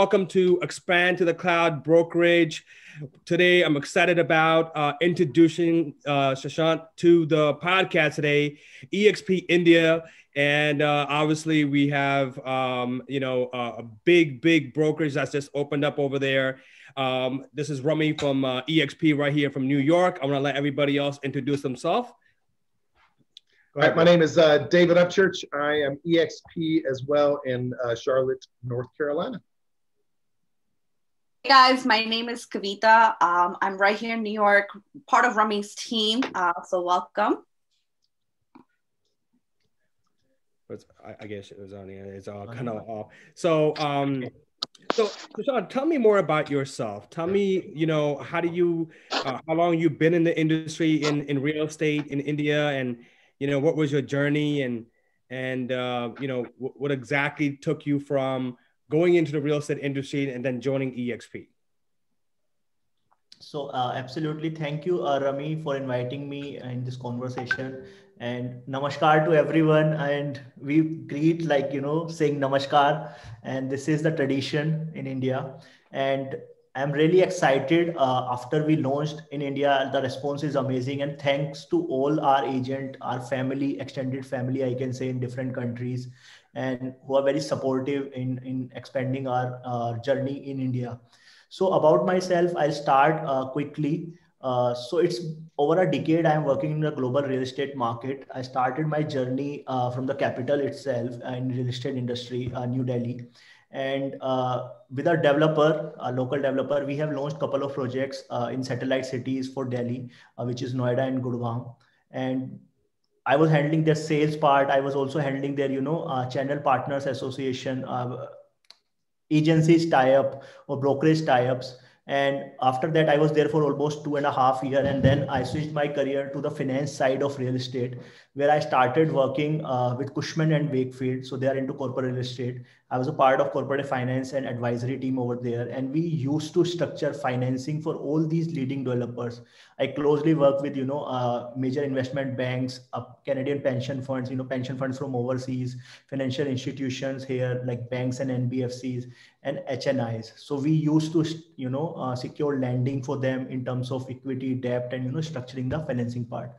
Welcome to Expand to the Cloud Brokerage. Today, I'm excited about uh, introducing uh, Shashank to the podcast today, EXP India. And uh, obviously, we have, um, you know, a big, big brokerage that's just opened up over there. Um, this is Rummy from uh, EXP right here from New York. I want to let everybody else introduce themselves. All right, my name is uh, David Upchurch. I am EXP as well in uh, Charlotte, North Carolina. Hey guys, my name is Kavita. Um, I'm right here in New York, part of Rummy's team. Uh, so welcome. I, I guess it was on. It's all kind of off. So, um, so, Sean, tell me more about yourself. Tell me, you know, how do you, uh, how long you've been in the industry in in real estate in India, and you know, what was your journey, and and uh, you know, w- what exactly took you from going into the real estate industry and then joining EXP. So uh, absolutely, thank you, uh, Rummy, for inviting me in this conversation. And namaskar to everyone. And we greet like you know saying namaskar, and this is the tradition in India. And I'm really excited. Uh, after we launched in India, the response is amazing, and thanks to all our agent, our family, extended family, I can say in different countries, and who are very supportive in in expanding our uh, journey in India. So about myself, I'll start uh, quickly. Uh, so it's over a decade I'm working in the global real estate market. I started my journey uh, from the capital itself in real estate industry, uh, New Delhi. And uh, with our developer, a local developer, we have launched couple of projects uh, in satellite cities for Delhi, which is Noida and Gurgaon. And I was handling their sales part. I was also handling their, you know, channel partners association, agencies tie-up or brokerage tie-ups and after that i was there for almost two and a half year and then i switched my career to the finance side of real estate where i started working uh, with cushman and wakefield. So they are into corporate real estate i was a part of corporate finance and advisory team over there and we used to structure financing for all these leading developers i closely work with you know uh, major investment banks uh, canadian pension funds you know pension funds from overseas financial institutions here like banks and nbfcs and HNIs. So we used to, you know, uh, secure lending for them in terms of equity, debt, and you know, structuring the financing part.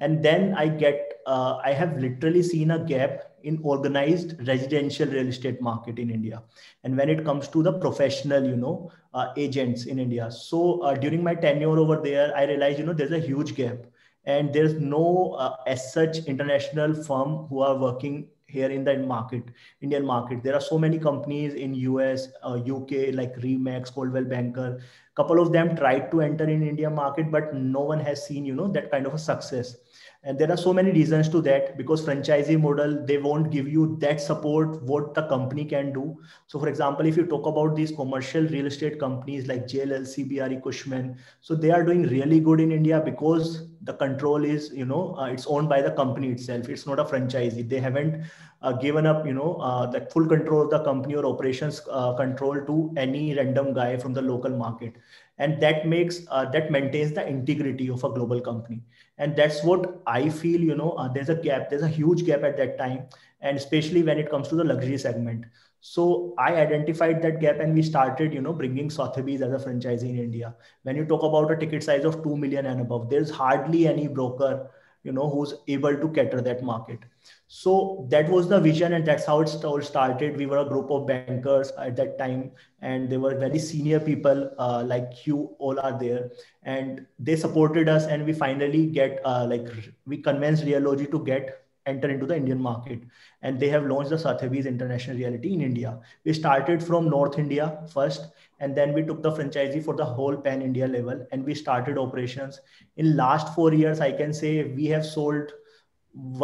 And then I get, uh, I have literally seen a gap in organized residential real estate market in India. And when it comes to the professional, you know, uh, agents in India. So uh, during my tenure over there, I realized, you know, there's a huge gap and there's no uh, as such international firm who are working here in the market indian market there are so many companies in us uh, uk like remax coldwell banker couple of them tried to enter in india market but no one has seen you know that kind of a success. And there are so many reasons to that because franchisee model they won't give you that support what the company can do. So for example if you talk about these commercial real estate companies like jll cbre cushman so they are doing really good in india because the control is you know uh, it's owned by the company itself. It's not a franchisee. They haven't uh, given up you know uh, that full control of the company or operations uh, control to any random guy from the local market. And that makes uh, that maintains the integrity of a global company. And that's what i feel you know uh, there's a gap there's a huge gap at that time and especially when it comes to the luxury segment. So i identified that gap and we started you know bringing sotheby's as a franchisee in india. When you talk about a ticket size of 2 million and above there's hardly any broker you know who's able to cater that market. So that was the vision and that's how it all started. We were a group of bankers at that time and they were very senior people uh, like you all are there. And they supported us and we finally get uh, like we convinced realogy to get enter into the indian market. And they have launched the sotheby's international realty in india. We started from north india first and then we took the franchisee for the whole pan india level and we started operations. In last 4 years i can say we have sold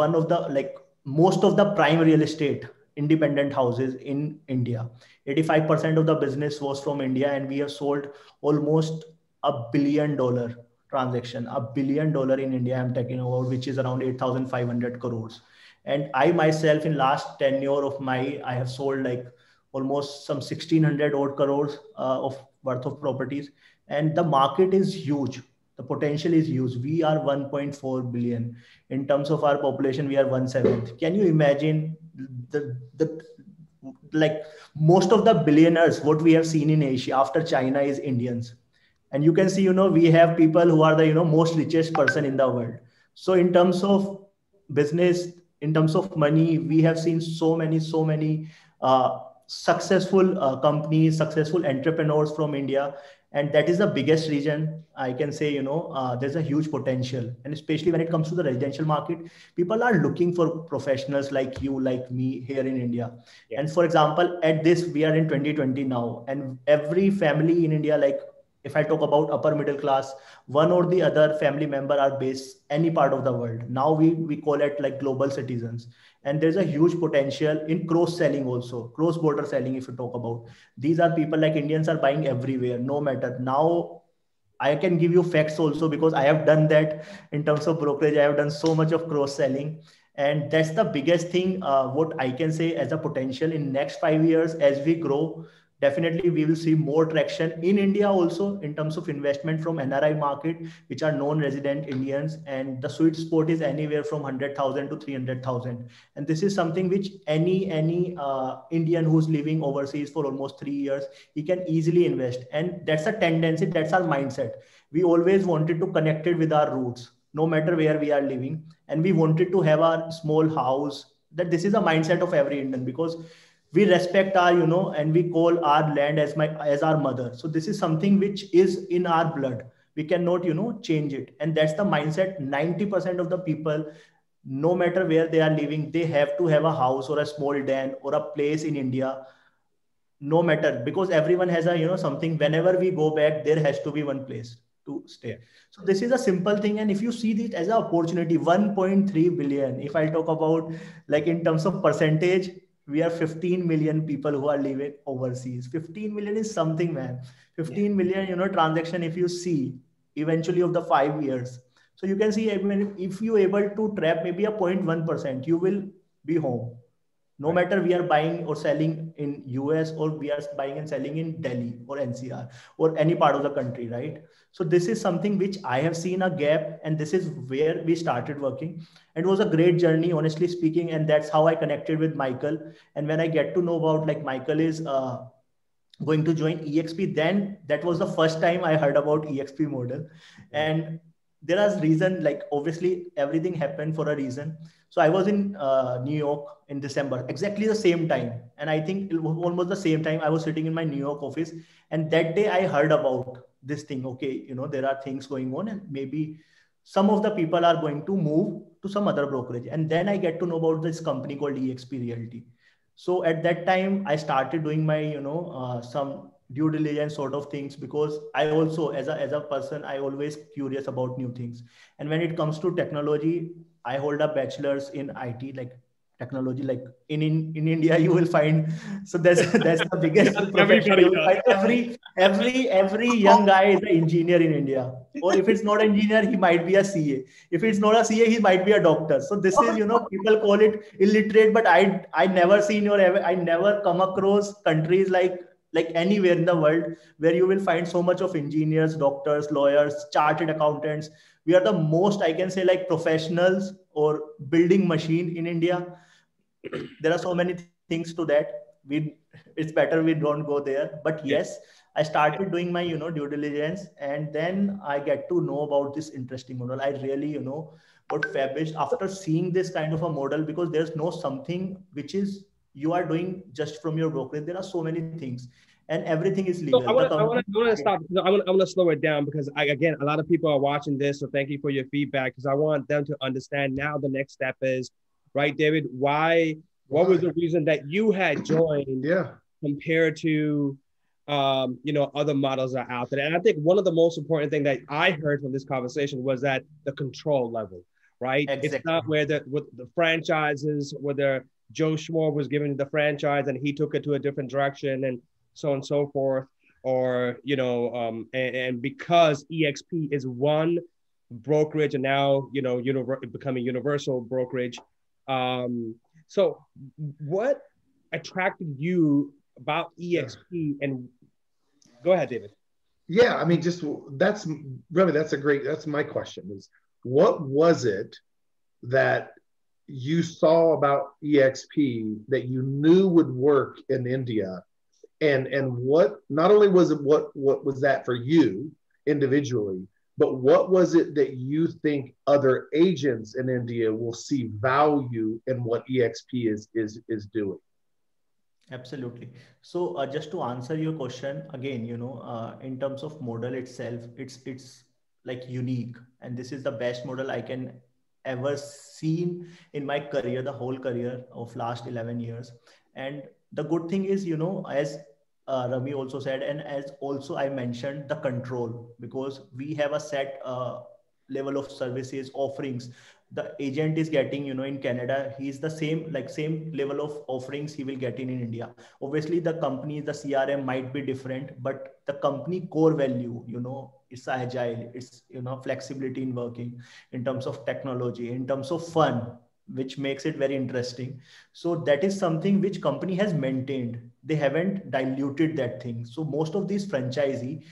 one of the like most of the prime real estate independent houses in India. 85% of the business was from India, and we have sold almost a billion dollar transaction, a billion dollar in India. I'm talking about, which is around 8,500 crores. And I myself, in last tenure of my, I have sold like almost some 1,600 odd crores uh, of worth of properties, and the market is huge. The potential is huge. We are 1.4 billion. In terms of our population we are one seventh. Can you imagine the the like most of the billionaires what we have seen in asia after china is indians and you can see you know we have people who are the you know most richest person in the world. So in terms of business in terms of money we have seen so many so many uh, successful uh, companies successful entrepreneurs from india. And that is the biggest reason i can say you know uh, there's a huge potential. And especially when it comes to the residential market people are looking for professionals like you like me here in india. Yeah. and for example at this we are in 2020 now. And every family in india like if i talk about upper middle class one or the other family member are based any part of the world. Now we we call it like global citizens. And there's a huge potential in cross selling also cross border selling if you talk about. These are people like indians are buying everywhere no matter. Now i can give you facts also because i have done that in terms of brokerage. I have done so much of cross selling and that's the biggest thing uh, what i can say as a potential in next 5 years as we grow definitely we will see more traction in India also in terms of investment from NRI market, which are non-resident Indians. And the sweet spot is anywhere from 100,000 to 300,000. And this is something which any, any uh, Indian who's living overseas for almost three years, he can easily invest. And that's a tendency, that's our mindset. We always wanted to connect it with our roots, no matter where we are living. And we wanted to have a small house that this is a mindset of every Indian because we respect our you know and we call our land as my as our mother. So this is something which is in our blood. We cannot you know change it. And that's the mindset. 90% of the people no matter where they are living they have to have a house or a small den or a place in india no matter. Because everyone has a you know something. Whenever we go back there has to be one place to stay. So this is a simple thing. And if you see this as an opportunity 1.3 billion if i talk about like in terms of percentage we are 15 million people who are living overseas. 15 million is something man. 15 yeah. million you know transaction if you see eventually of the five years. So you can see I mean, if you able to trap maybe a 0.1% you will be home no right. matter we are buying or selling in us or we are buying and selling in delhi or ncr or any part of the country right? So this is something which i have seen a gap and this is where we started working. It was a great journey honestly speaking and that's how i connected with michael. And when i get to know about like michael is uh, going to join exp then that was the first time i heard about exp model. And there reason like obviously everything happened for a reason. So i was in uh, new york in december exactly the same time. And i think almost the same time i was sitting in my new york office. And that day i heard about this thing okay you know there are things going on and maybe some of the people are going to move to some other brokerage. And then i get to know about this company called exp realty. So at that time i started doing my you know uh, some due diligence sort of things because i also as a as a person i always curious about new things. And when it comes to technology i hold a bachelor's in it like technology like in, in in india you will find. So that's that's the biggest every every every young guy is an engineer in india. Or if it's not an engineer he might be a ca if it's not a ca he might be a doctor. So this is you know people call it illiterate but i i never seen or ever i never come across countries like like anywhere in the world where you will find so much of engineers doctors lawyers chartered accountants. We are the most i can say like professionals or building machine in india. There are so many things to that. We it's better we don't go there. But yes. i started doing my you know due diligence and then i get to know about this interesting model. I really you know got famished after seeing this kind of a model because there's no something which is you are doing just from your brokerage. There are so many things, and everything is legal. So I want to stop. I want I want to slow it down because I, again, a lot of people are watching this. So thank you for your feedback because I want them to understand now. The next step is right, David. Why? What was the reason that you had joined? Yeah. Compared to um, you know, other models that are out there. And I think one of the most important thing that I heard from this conversation was that the control level, right? Exactly. It's not where the with the franchises, whether Joe Schmo was given the franchise and he took it to a different direction and so on and so forth. Or, you know, um, and, and because EXP is one brokerage and now, you know, univer- becoming universal brokerage. Um, so what attracted you about EXP and go ahead, David. Yeah, I mean, just that's really that's a great that's my question is what was it that you saw about exp that you knew would work in india. And and what not only was it what what was that for you individually but what was it that you think other agents in india will see value in what exp is is is doing? Absolutely. So uh, just to answer your question again you know uh, in terms of model itself it's it's like unique. And this is the best model i can ever seen in my career the whole career of last 11 years. And the good thing is you know as uh, Rummy also said, and as also I mentioned, the control because we have a set uh, level of services offerings. The agent is getting you know in canada he's the same like same level of offerings he will get in, in india. Obviously the company the crm might be different but the company core value you know it's agile it's you know flexibility in working in terms of technology in terms of fun which makes it very interesting. So that is something which company has maintained. They haven't diluted that thing. So most of these franchisee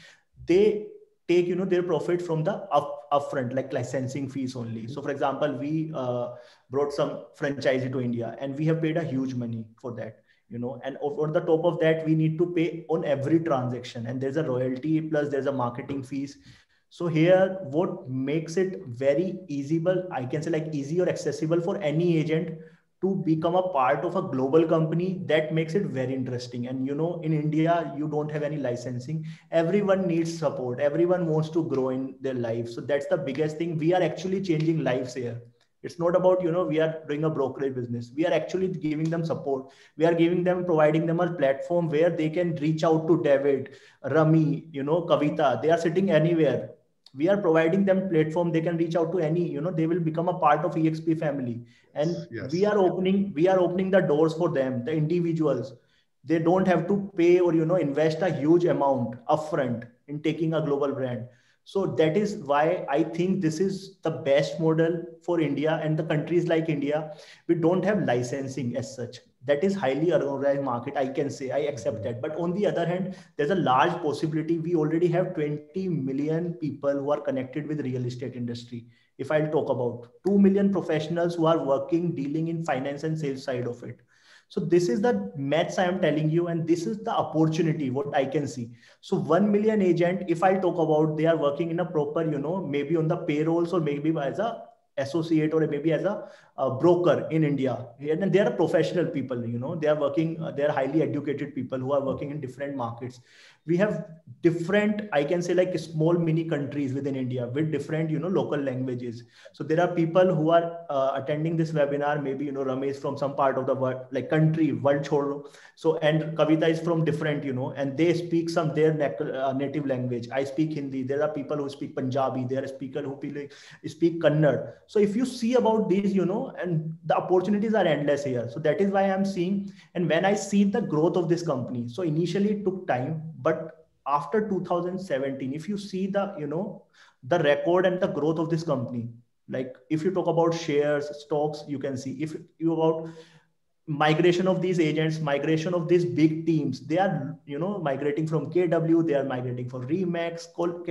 they take you know their profit from the up upfront like licensing fees only. So for example we uh, brought some franchisee to india and we have paid a huge money for that you know and on the top of that we need to pay on every transaction. And there's a royalty plus there's a marketing fees. So here what makes it very easyable i can say like easy or accessible for any agent to become a part of a global company that makes it very interesting. And you know in india you don't have any licensing. Everyone needs support. Everyone wants to grow in their life. So that's the biggest thing. We are actually changing lives here it's not about you know we are doing a brokerage business. We are actually giving them support. We are giving them providing them a platform where they can reach out to david rummy you know kavita. They are sitting anywhere. We are providing them platform. They can reach out to any you know they will become a part of exp family. And yes. we are opening we are opening the doors for them the individuals. They don't have to pay or you know invest a huge amount upfront in taking a global brand so that is why i think this is the best model for india and the countries like india. We don't have licensing as such. That is highly unorganized market i can say. I accept mm-hmm. that. But on the other hand there's a large possibility. We already have 20 million people who are connected with real estate industry. If i'll talk about 2 million professionals who are working dealing in finance and sales side of it so this is the maths i am telling you and this is the opportunity what i can see. So 1 million agent if i talk about they are working in a proper you know maybe on the payrolls or maybe as a associate or maybe as a, a, broker in India. And they are professional people, you know, they are working, uh, they are highly educated people who are working in different markets. We have different i can say like small mini countries within india with different you know local languages. So there are people who are uh, attending this webinar maybe you know ramesh from some part of the world like country world choro so and kavita is from different you know and they speak some their uh, native language. I speak hindi. There are people who speak punjabi. There are people who speak kannada. So if you see about these you know and the opportunities are endless here. So that is why i'm seeing and when i see the growth of this company so initially it took time but after 2017 if you see the you know the record and the growth of this company like if you talk about shares stocks you can see. If you about migration of these agents migration of these big teams they are you know migrating from kw they are migrating for remax Cold,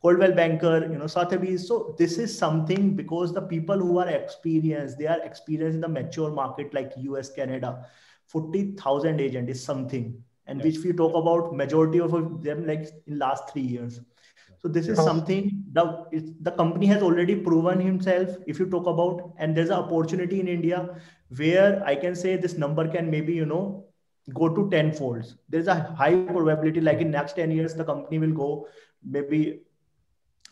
coldwell banker you know sotheby's. So this is something because the people who are experienced they are experienced in the mature market like us canada 40000 agent is something. And which we talk about majority of them like in last three years. So this is something that the company has already proven himself. If you talk about and there's an opportunity in india where i can say this number can maybe you know go to 10 folds there's a high probability like in next 10 years the company will go maybe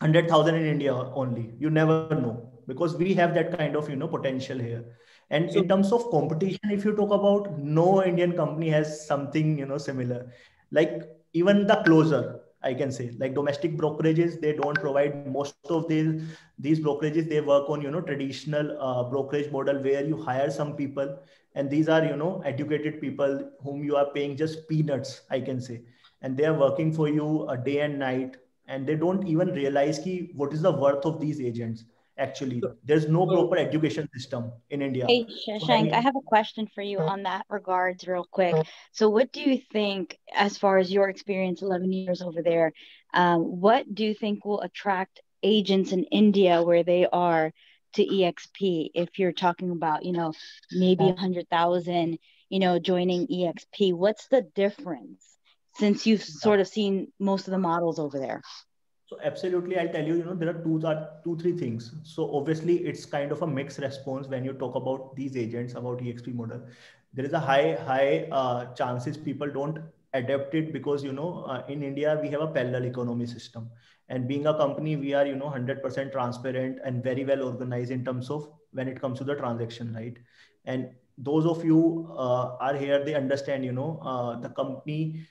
100000 in india only. You never know because we have that kind of you know potential here. And so, in terms of competition, if you talk about no Indian company has something you know similar, like even the closer, I can say. Like domestic brokerages, they don't provide most of these these brokerages. They work on you know traditional uh, brokerage model where you hire some people, and these are you know educated people whom you are paying just peanuts, I can say, and they are working for you a day and night, and they don't even realize ki what is the worth of these agents actually there's no proper education system in india hey shashank i have a question for you on that regards real quick so what do you think as far as your experience 11 years over there um, what do you think will attract agents in india where they are to EXP if you're talking about, you know, maybe a hundred thousand, you know, joining EXP? What's the difference since you've sort of seen most of the models over there? So absolutely, I'll tell you, you know, there are two, two, three things. So obviously it's kind of a mixed response when you talk about these agents, about EXP model. There is a high, high uh, chances people don't adapt it because, you know, uh, in India, we have a parallel economy system and being a company, we are, you know, 100% transparent and very well organized in terms of when it comes to the transaction, right? And those of you uh, are here, they understand, you know, uh, the company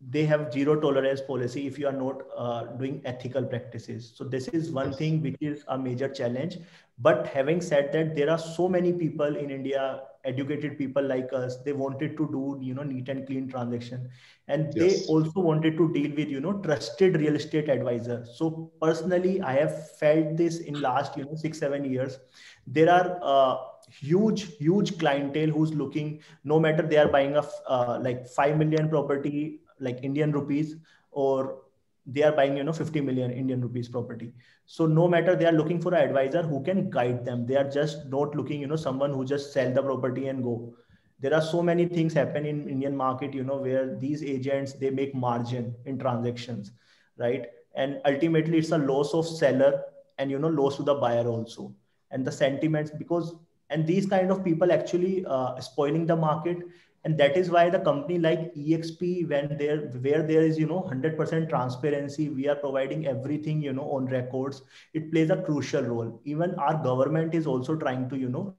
they have zero tolerance policy if you are not uh, doing ethical practices. So this is one thing which is a major challenge. But having said that there are so many people in india educated people like us they wanted to do you know neat and clean transaction. And yes. they also wanted to deal with you know trusted real estate advisor. So personally i have felt this in last you know 6 7 years. There are uh, huge huge clientele who's looking no matter they are buying a uh, like 5 million property like Indian rupees or they are buying you know 50 million indian rupees property. So no matter they are looking for an advisor who can guide them. They are just not looking you know someone who just sell the property and go. There are so many things happen in indian market you know where these agents they make margin in transactions right? And ultimately it's a loss of seller and you know loss to the buyer also. And the sentiments because and these kind of people actually uh, spoiling the market and that is why the company like exp when there where there is you know 100% transparency we are providing everything you know on records. It plays a crucial role. Even our government is also trying to you know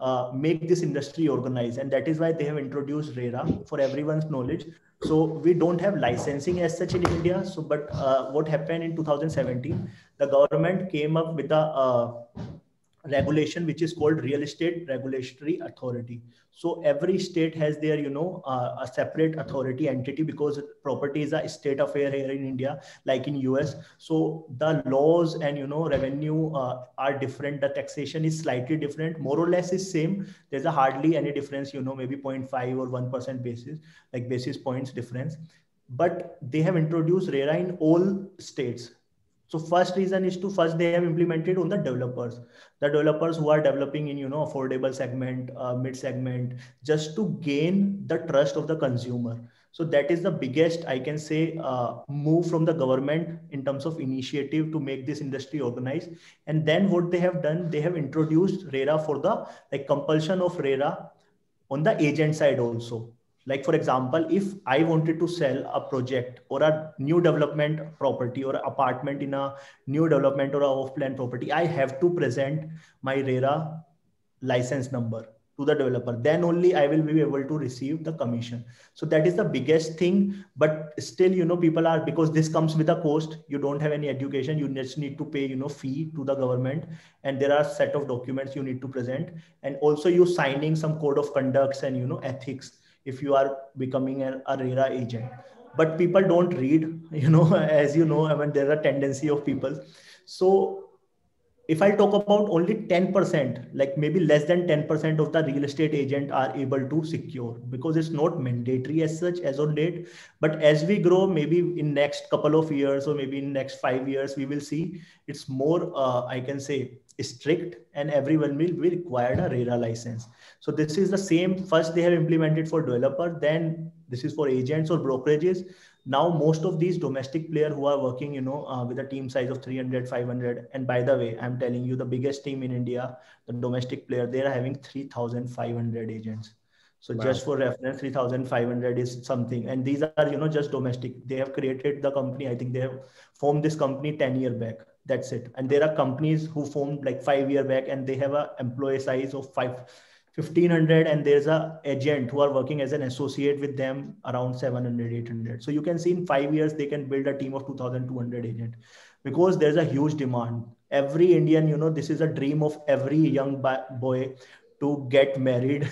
uh, make this industry organized. And that is why they have introduced rera for everyone's knowledge. So we don't have licensing as such in india. So but uh, what happened in 2017 the government came up with a uh, regulation which is called real estate regulatory authority. So every state has their you know uh, a separate authority entity because property is a state affair here in india like in us so the laws and you know revenue uh, are different. The taxation is slightly different. More or less is same. There's a hardly any difference you know maybe 0.5 or 1% basis like basis points difference. But they have introduced rera in all states so first reason is to first they have implemented on the developers, the developers who are developing in you know affordable segment, uh, mid segment, just to gain the trust of the consumer. So that is the biggest I can say uh, move from the government in terms of initiative to make this industry organized. And then what they have done, they have introduced RERA for the like compulsion of RERA on the agent side also like for example if i wanted to sell a project or a new development property or apartment in a new development or a off plan property i have to present my rera license number to the developer. Then only i will be able to receive the commission. So that is the biggest thing. But still you know people are because this comes with a cost you don't have any education you just need to pay you know fee to the government. And there are set of documents you need to present. And also you signing some code of conducts and you know ethics if you are becoming an RERA agent. But people don't read, you know, as you know, I mean, there's a tendency of people. So if I talk about only 10%, like maybe less than 10% of the real estate agent are able to secure because it's not mandatory as such as on date. But as we grow, maybe in next couple of years or maybe in next five years, we will see it's more, uh, I can say, strict and everyone will be required a RERA license. So this is the same. First, they have implemented for developer. Then this is for agents or brokerages. Now, most of these domestic players who are working, you know, uh, with a team size of 300, 500. And by the way, I'm telling you, the biggest team in India, the domestic player, they are having 3,500 agents. So wow. just for reference, 3,500 is something. And these are, you know, just domestic. They have created the company. I think they have formed this company 10 year back that's it and there are companies who formed like five year back and they have a employee size of five 1500 and there's a agent who are working as an associate with them around 700 800 so you can see in five years they can build a team of 2200 agent because there's a huge demand every indian you know this is a dream of every young boy to get married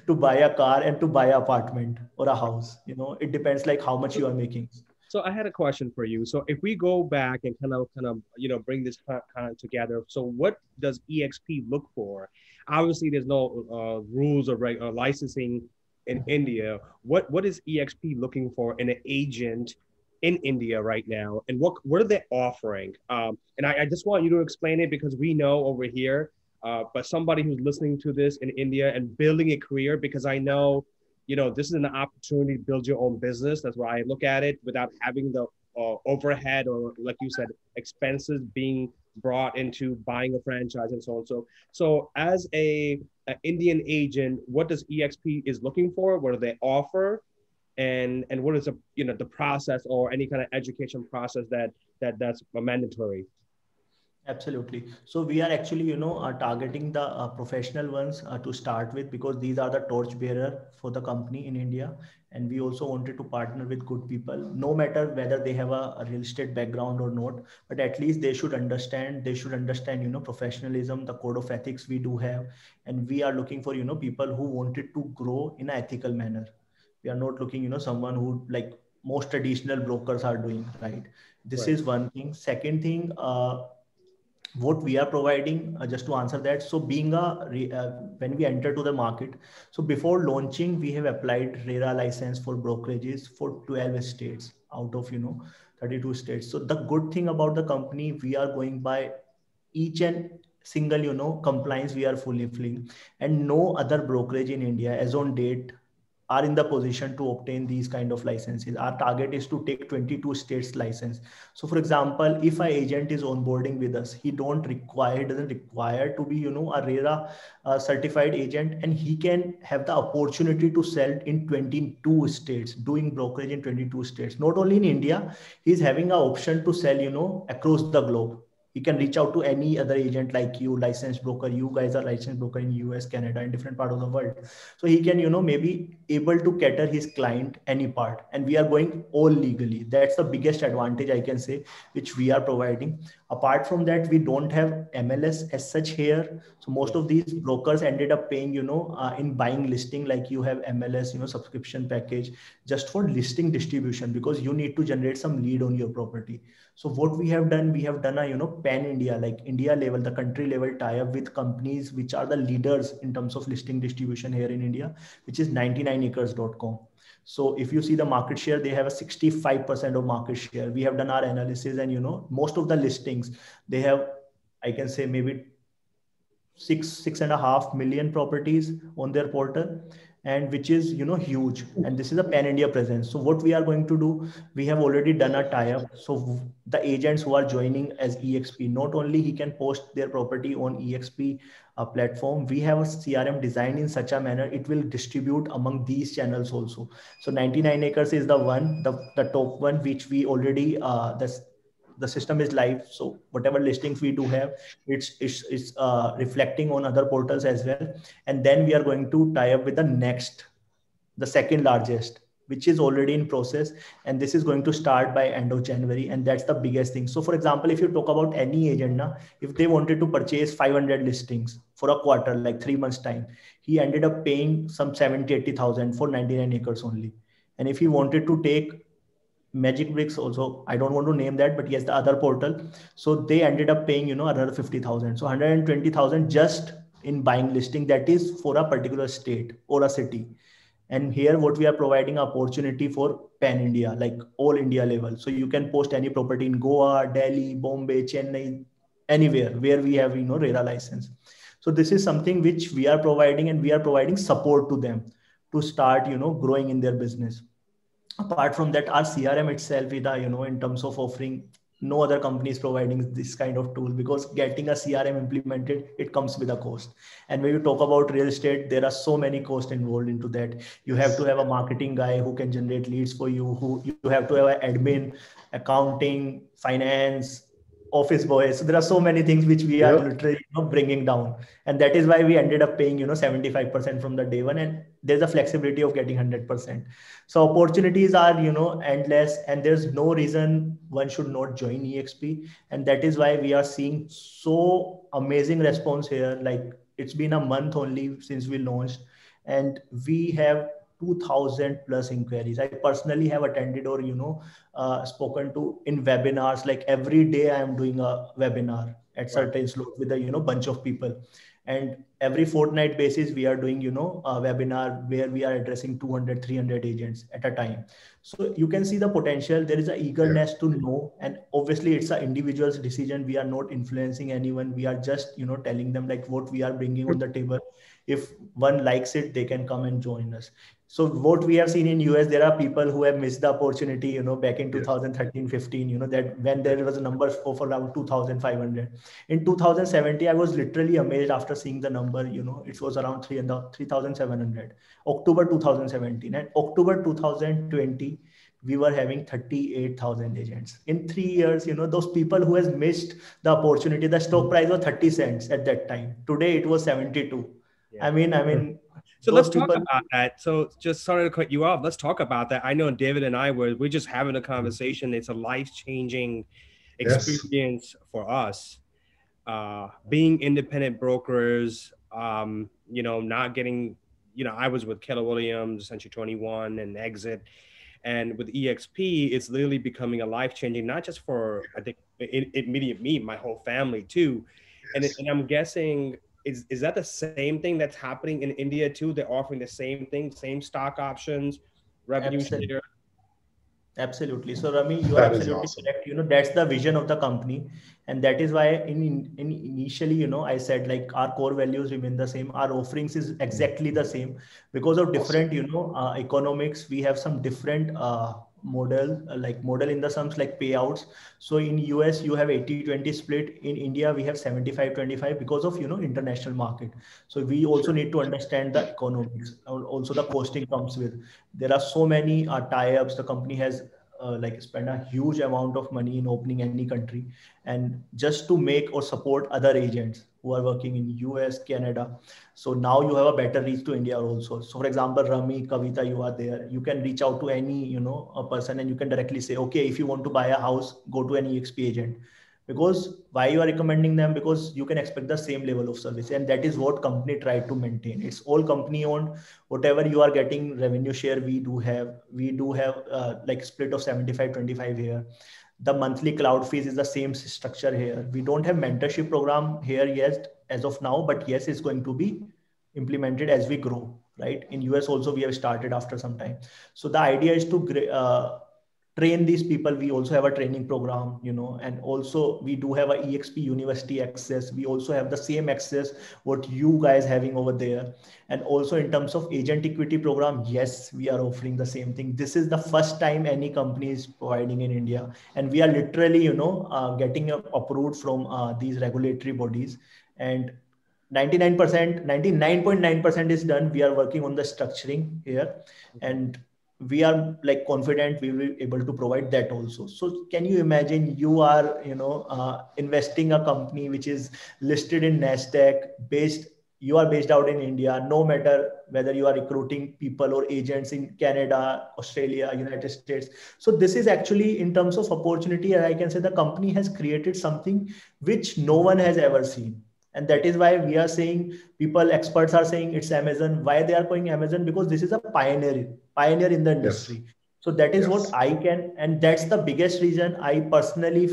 to buy a car and to buy an apartment or a house you know it depends like how much you are making so I had a question for you. So if we go back and kind of kind of you know bring this kind of together, so what does EXP look for? Obviously, there's no uh, rules or, reg- or licensing in India. What what is EXP looking for in an agent in India right now, and what what are they offering? Um, and I, I, just want you to explain it because we know over here, uh, but somebody who's listening to this in India and building a career, because I know, you know, this is an opportunity to build your own business. That's why I look at it without having the uh, overhead or, like you said, expenses being brought into buying a franchise and so on. So, so as a, a Indian agent, what does EXP is looking for? What do they offer? and and what is the you know the process or any kind of education process that that that's mandatory absolutely. So we are actually you know uh, targeting the uh, professional ones uh, to start with because these are the torch bearer for the company in india. And we also wanted to partner with good people no matter whether they have a, a real estate background or not. But at least they should understand they should understand you know professionalism the code of ethics we do have. And we are looking for you know people who wanted to grow in an ethical manner. We are not looking you know someone who like most traditional brokers are doing right? This right. is one thing. Second thing uh, what we are providing uh, just to answer that. So being a uh, when we enter to the market so before launching we have applied rera license for brokerages for 12 states out of you know 32 states. So the good thing about the company we are going by each and single you know compliance we are fully filling. And no other brokerage in india as on date are in the position to obtain these kind of licenses. Our target is to take 22 states license. So for example, if an agent is onboarding with us, he don't require, doesn't require to be, you know, a RERA uh, certified agent and he can have the opportunity to sell in 22 states, doing brokerage in 22 states. Not only in India, he's having an option to sell, you know, across the globe you can reach out to any other agent like you licensed broker. You guys are licensed broker in us canada and different part of the world. So he can you know maybe able to cater his client any part and we are going all legally. That's the biggest advantage i can say which we are providing. Apart from that we don't have mls as such here. So most of these brokers ended up paying you know uh, in buying listing like you have mls you know subscription package just for listing distribution because you need to generate some lead on your property so what we have done, we have done a you know pan India like India level, the country level tie up with companies which are the leaders in terms of listing distribution here in India, which is 99acres.com. So if you see the market share, they have a 65% of market share. We have done our analysis and you know most of the listings they have, I can say maybe six six and a half million properties on their portal and which is you know huge. And this is a pan india presence. So what we are going to do we have already done a tie up so the agents who are joining as exp not only he can post their property on exp uh, platform we have a crm designed in such a manner it will distribute among these channels also. So 99acres is the one the, the top one which we already uh, that's the system is live. So whatever listings we do have it's it's, it's uh, reflecting on other portals as well. And then we are going to tie up with the next the second largest which is already in process. And this is going to start by end of january. And that's the biggest thing. So for example if you talk about any agent now if they wanted to purchase 500 listings for a quarter like 3 months time he ended up paying some 70 80000 for 99acres only. And if he wanted to take MagicBricks also, I don't want to name that, but yes, the other portal. So they ended up paying, you know, another 50,000. So 120,000 just in buying listing that is for a particular state or a city. And here what we are providing opportunity for pan India, like all India level. So you can post any property in Goa, Delhi, Bombay, Chennai, anywhere where we have, you know, RERA license. So this is something which we are providing and we are providing support to them to start, you know, growing in their business apart from that our crm itself is a you know in terms of offering no other company is providing this kind of tool because getting a crm implemented it comes with a cost. And when you talk about real estate there are so many costs involved into that. You have to have a marketing guy who can generate leads for you who you have to have an admin accounting finance office boys. So there are so many things which we are literally you know, bringing down, and that is why we ended up paying you know 75% from the day one, and there's a flexibility of getting 100%. So opportunities are you know endless, and there's no reason one should not join EXP, and that is why we are seeing so amazing response here. Like it's been a month only since we launched, and we have 2000 plus inquiries. I personally have attended or you know uh, spoken to in webinars. Like every day i am doing a webinar at certain slot with a you know bunch of people. And every fortnight basis we are doing you know a webinar where we are addressing 200 300 agents at a time. So you can see the potential. There is a eagerness yeah. to know. And obviously it's an individual's decision. We are not influencing anyone. We are just you know telling them like what we are bringing on the table. If one likes it they can come and join us so what we have seen in us there are people who have missed the opportunity you know back in 2013 15 you know that when there was a number of around 2500 in 2017 i was literally amazed after seeing the number you know it was around 3 and 3700 october 2017 and october 2020 we were having 38000 agents. In 3 years you know those people who has missed the opportunity the stock price was 30 cents at that time. Today it was 72 yeah. i mean i mean hmm. So let's talk about that. So just sorry to cut you off. Let's talk about that. I know David and I were we're just having a conversation. It's a life changing experience yes. for us. Uh, being independent brokers, um, you know, not getting, you know, I was with Keller Williams, Century 21 and Exit. And with EXP, it's literally becoming a life changing, not just for, I think, immediate me, my whole family too. Yes. And, and I'm guessing is is that the same thing that's happening in India too? They're offering the same thing, same stock options, revenue Absolutely. share. Absolutely. So Rummy, you are absolutely awesome. correct. You know, that's the vision of the company. And that is why in, in initially, you know, I said like our core values remain the same. Our offerings is exactly the same because of different, you know, uh, economics. We have some different uh, model uh, like model in the sums like payouts. So in us you have 80 20 split. In india we have 75 25 because of you know international market. So we also need to understand the economics also the costing comes with. There are so many uh, tie-ups. The company has uh, like spend a huge amount of money in opening any country and just to make or support other agents who are working in us canada. So now you have a better reach to india also. So for example rummy kavita you are there. You can reach out to any you know a person and you can directly say okay if you want to buy a house go to an exp agent because why you are recommending them? Because you can expect the same level of service. And that is what company try to maintain. It's all company owned. Whatever you are getting revenue share we do have we do have uh, like split of 75 25 here. The monthly cloud fees is the same structure here. We don't have mentorship program here yet as of now but yes it's going to be implemented as we grow right? In us also we have started after some time. So the idea is to uh, train these people. We also have a training program you know and also we do have a exp university access. We also have the same access what you guys having over there. And also in terms of agent equity program yes we are offering the same thing. This is the first time any company is providing in india. And we are literally you know uh, getting approved from uh, these regulatory bodies. And 99% 99.9% is done. We are working on the structuring here. And we are like confident we will be able to provide that also. So can you imagine you are you know uh, investing a company which is listed in nasdaq based you are based out in india no matter whether you are recruiting people or agents in canada australia united states. So this is actually in terms of opportunity and i can say the company has created something which no one has ever seen and that is why we are saying people experts are saying it's amazon. Why they are going amazon? Because this is a pioneer pioneer in the industry. Yes. so that is yes. what i can and that's the biggest reason i personally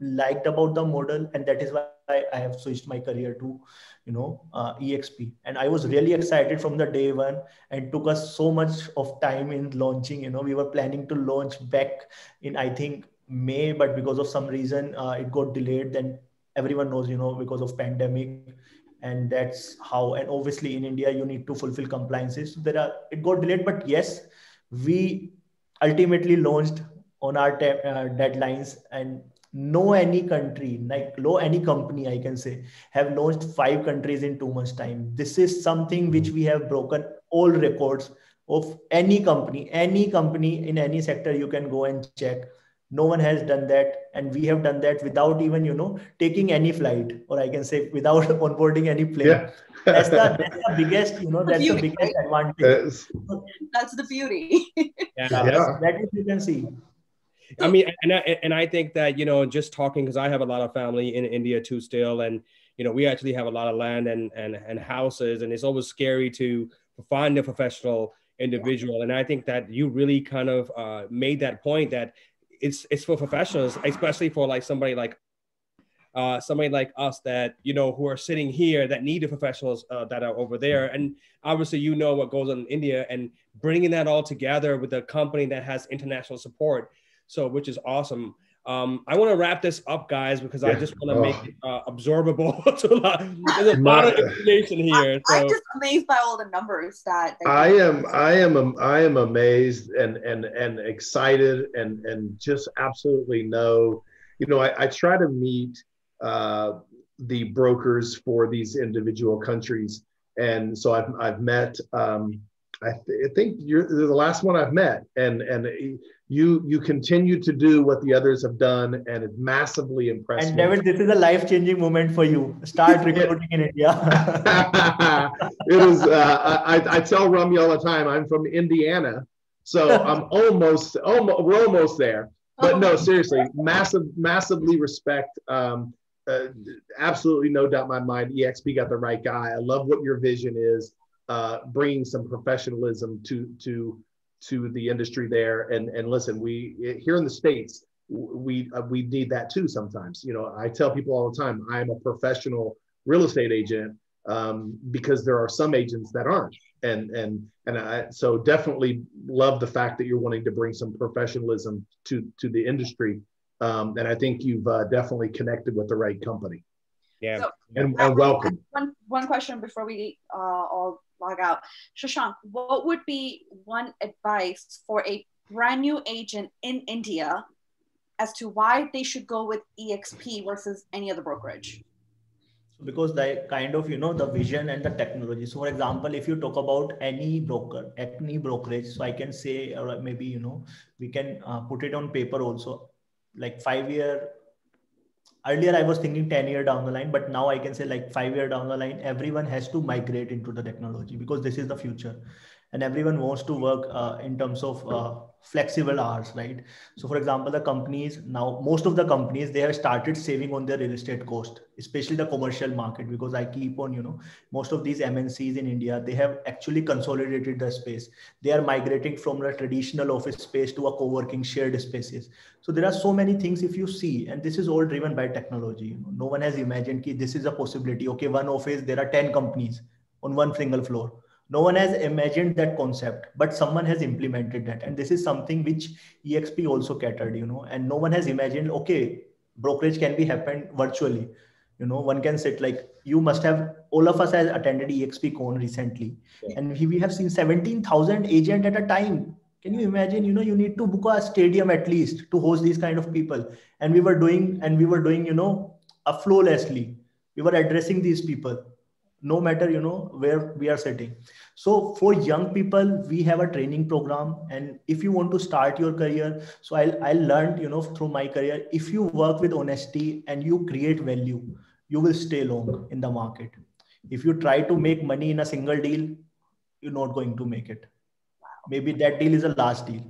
liked about the model. And that is why I, have switched my career to you know uh, exp and i was really excited from the day one and took us so much of time in launching. You know we were planning to launch back in i think may but because of some reason uh, it got delayed. Then everyone knows you know because of pandemic and that's how and obviously in india you need to fulfill compliances. There are it got delayed but yes we ultimately launched on our te- uh, deadlines and no any country like no any company i can say have launched five countries in two months time. This is something which we have broken all records of any company any company in any sector you can go and check no one has done that and we have done that without even you know taking any flight or i can say without onboarding any plane. Yeah. that's, the, that's the biggest you know that's the, the biggest advantage. That's the beauty. Yeah, yeah. that is you can see. I mean and I, and I think that you know just talking because i have a lot of family in india too still and you know we actually have a lot of land and and, and houses and it's always scary to find a professional individual. And i think that you really kind of uh, made that point that it's it's for professionals, especially for like somebody like uh, somebody like us that you know who are sitting here that need the professionals uh, that are over there. And obviously you know what goes on in india and bringing that all together with a company that has international support. So which is awesome um, I want to wrap this up, guys, because yeah. I just want to oh. make it uh, absorbable. to a lot, there's a lot of information here. I, am just amazed by all the numbers that. that I am. I am. I am amazed and and and excited and and just absolutely know. You know, I, I try to meet uh, the brokers for these individual countries. And so I've, I've met, um, I, th- I, think you're the last one I've met, and and you you continue to do what the others have done, and it's massively impressive. And David, this is a life changing moment for you. Start recruiting in India. it is. Uh, I, I tell Rummy all the time. I'm from Indiana, so I'm almost almost we're almost there. But no, seriously, massive, massively respect. Um, uh, absolutely no doubt in my mind, EXP got the right guy. I love what your vision is, uh, bringing some professionalism to to to the industry there. And and listen, we here in the states, we uh, we need that too sometimes. You know, I tell people all the time, I'm a professional real estate agent um, because there are some agents that aren't. And and and I so definitely love the fact that you're wanting to bring some professionalism to to the industry um, and I think you've uh, definitely connected with the right company. Yeah, so, and, and, welcome. One one question before we uh, all log out, Shashank, what would be one advice for a brand new agent in India as to why they should go with EXP versus any other brokerage? because the kind of you know the vision and the technology. So for example if you talk about any broker any brokerage so i can say or maybe you know we can uh, put it on paper also. Like five year earlier i was thinking 10 year down the line but now i can say like five year down the line everyone has to migrate into the technology because this is the future and everyone wants to work uh, in terms of uh, flexible hours right? So for example the companies now most of the companies they have started saving on their real estate cost especially the commercial market because i keep on you know most of these mncs in india they have actually consolidated the space. They are migrating from the traditional office space to a co-working shared spaces. So there are so many things if you see and this is all driven by technology you know, no one has imagined that this is a possibility. Okay one office there are 10 companies on one single floor no one has imagined that concept but someone has implemented that. And this is something which exp also catered you know. And no one has imagined okay brokerage can be happened virtually. You know one can sit like you must have all of us has attended exp con recently. Yeah. and we have seen 17000 agent at a time. Can you imagine? You know you need to book a stadium at least to host these kind of people. And we were doing and we were doing you know a flawlessly. We were addressing these people no matter you know where we are sitting. So for young people we have a training program. And if you want to start your career so i i learned you know through my career if you work with honesty and you create value you will stay long in the market. If you try to make money in a single deal you're not going to make it. Maybe that deal is a last deal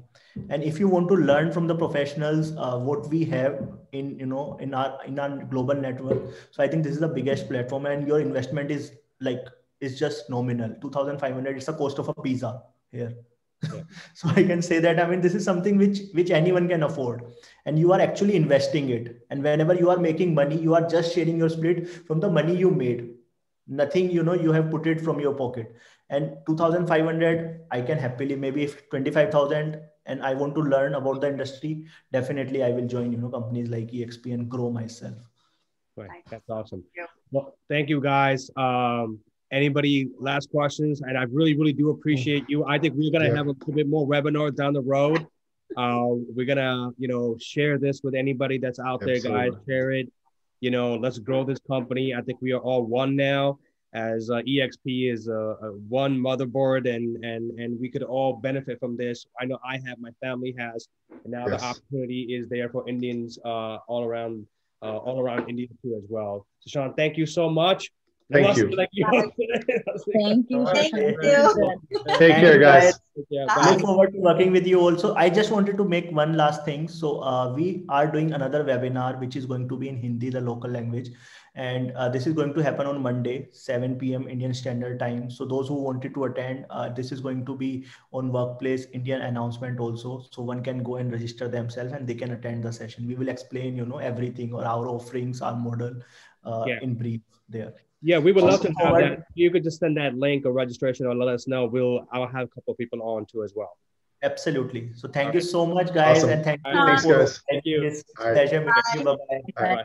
and if you want to learn from the professionals uh, what we have in you know in our in our global network so i think this is the biggest platform. And your investment is like is just nominal. 2500 it's the cost of a pizza here. Yeah. so i can say that i mean this is something which which anyone can afford. And you are actually investing it. And whenever you are making money you are just sharing your split from the money you made. Nothing you know you have put it from your pocket. And 2500 i can happily maybe if 25000 and i want to learn about the industry definitely i will join you know companies like exp and grow myself right that's awesome yeah. Well, thank you guys. Um, anybody last questions? And I really, really do appreciate you. I think we're gonna yeah. have a little bit more webinars down the road. Uh, we're gonna, you know, share this with anybody that's out Absolutely. there, guys. Share it. You know, let's grow this company. I think we are all one now. As uh, EXP is a, a, one motherboard, and and and we could all benefit from this. I know I have, my family has, and now yes. the opportunity is there for Indians uh, all around uh, all around India too as well. So Sean, thank you so much. Thank you. Thank you. Thank you. Take care, guys. Yeah, Bye. look forward to working with you also. I just wanted to make one last thing. So uh, we are doing another webinar which is going to be in hindi the local language. And uh, this is going to happen on monday 7 p.m indian standard time. So those who wanted to attend uh, this is going to be on workplace indian announcement also. So one can go and register themselves and they can attend the session. We will explain you know everything or our offerings our model uh, Yeah. in brief there Yeah, we would love to Also have that. You could just send that link or registration or let us know. We'll I'll have a couple of people on too as well. absolutely so thank you so much guys Awesome. and thank you Thanks, guys. Thank you. this All right. pleasure meeting you bye bye Bye. Bye.